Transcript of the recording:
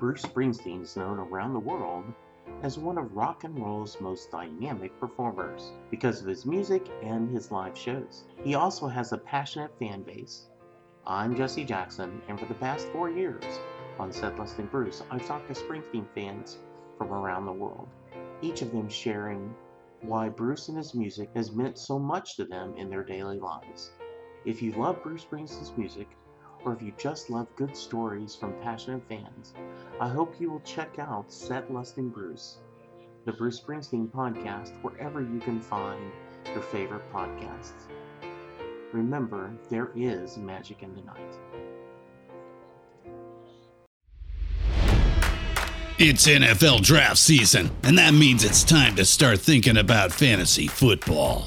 Bruce Springsteen is known around the world as one of rock and roll's most dynamic performers because of his music and his live shows. He also has a passionate fan base. I'm Jesse Jackson, and for the past four years on Set Lusting Bruce, I've talked to Springsteen fans from around the world, each of them sharing why Bruce and his music has meant so much to them in their daily lives. If you love Bruce Springsteen's music, or if you just love good stories from passionate fans, I hope you will check out Set Lusting Bruce, the Bruce Springsteen podcast, wherever you can find your favorite podcasts. Remember, there is magic in the night. It's NFL draft season, and that means it's time to start thinking about fantasy football.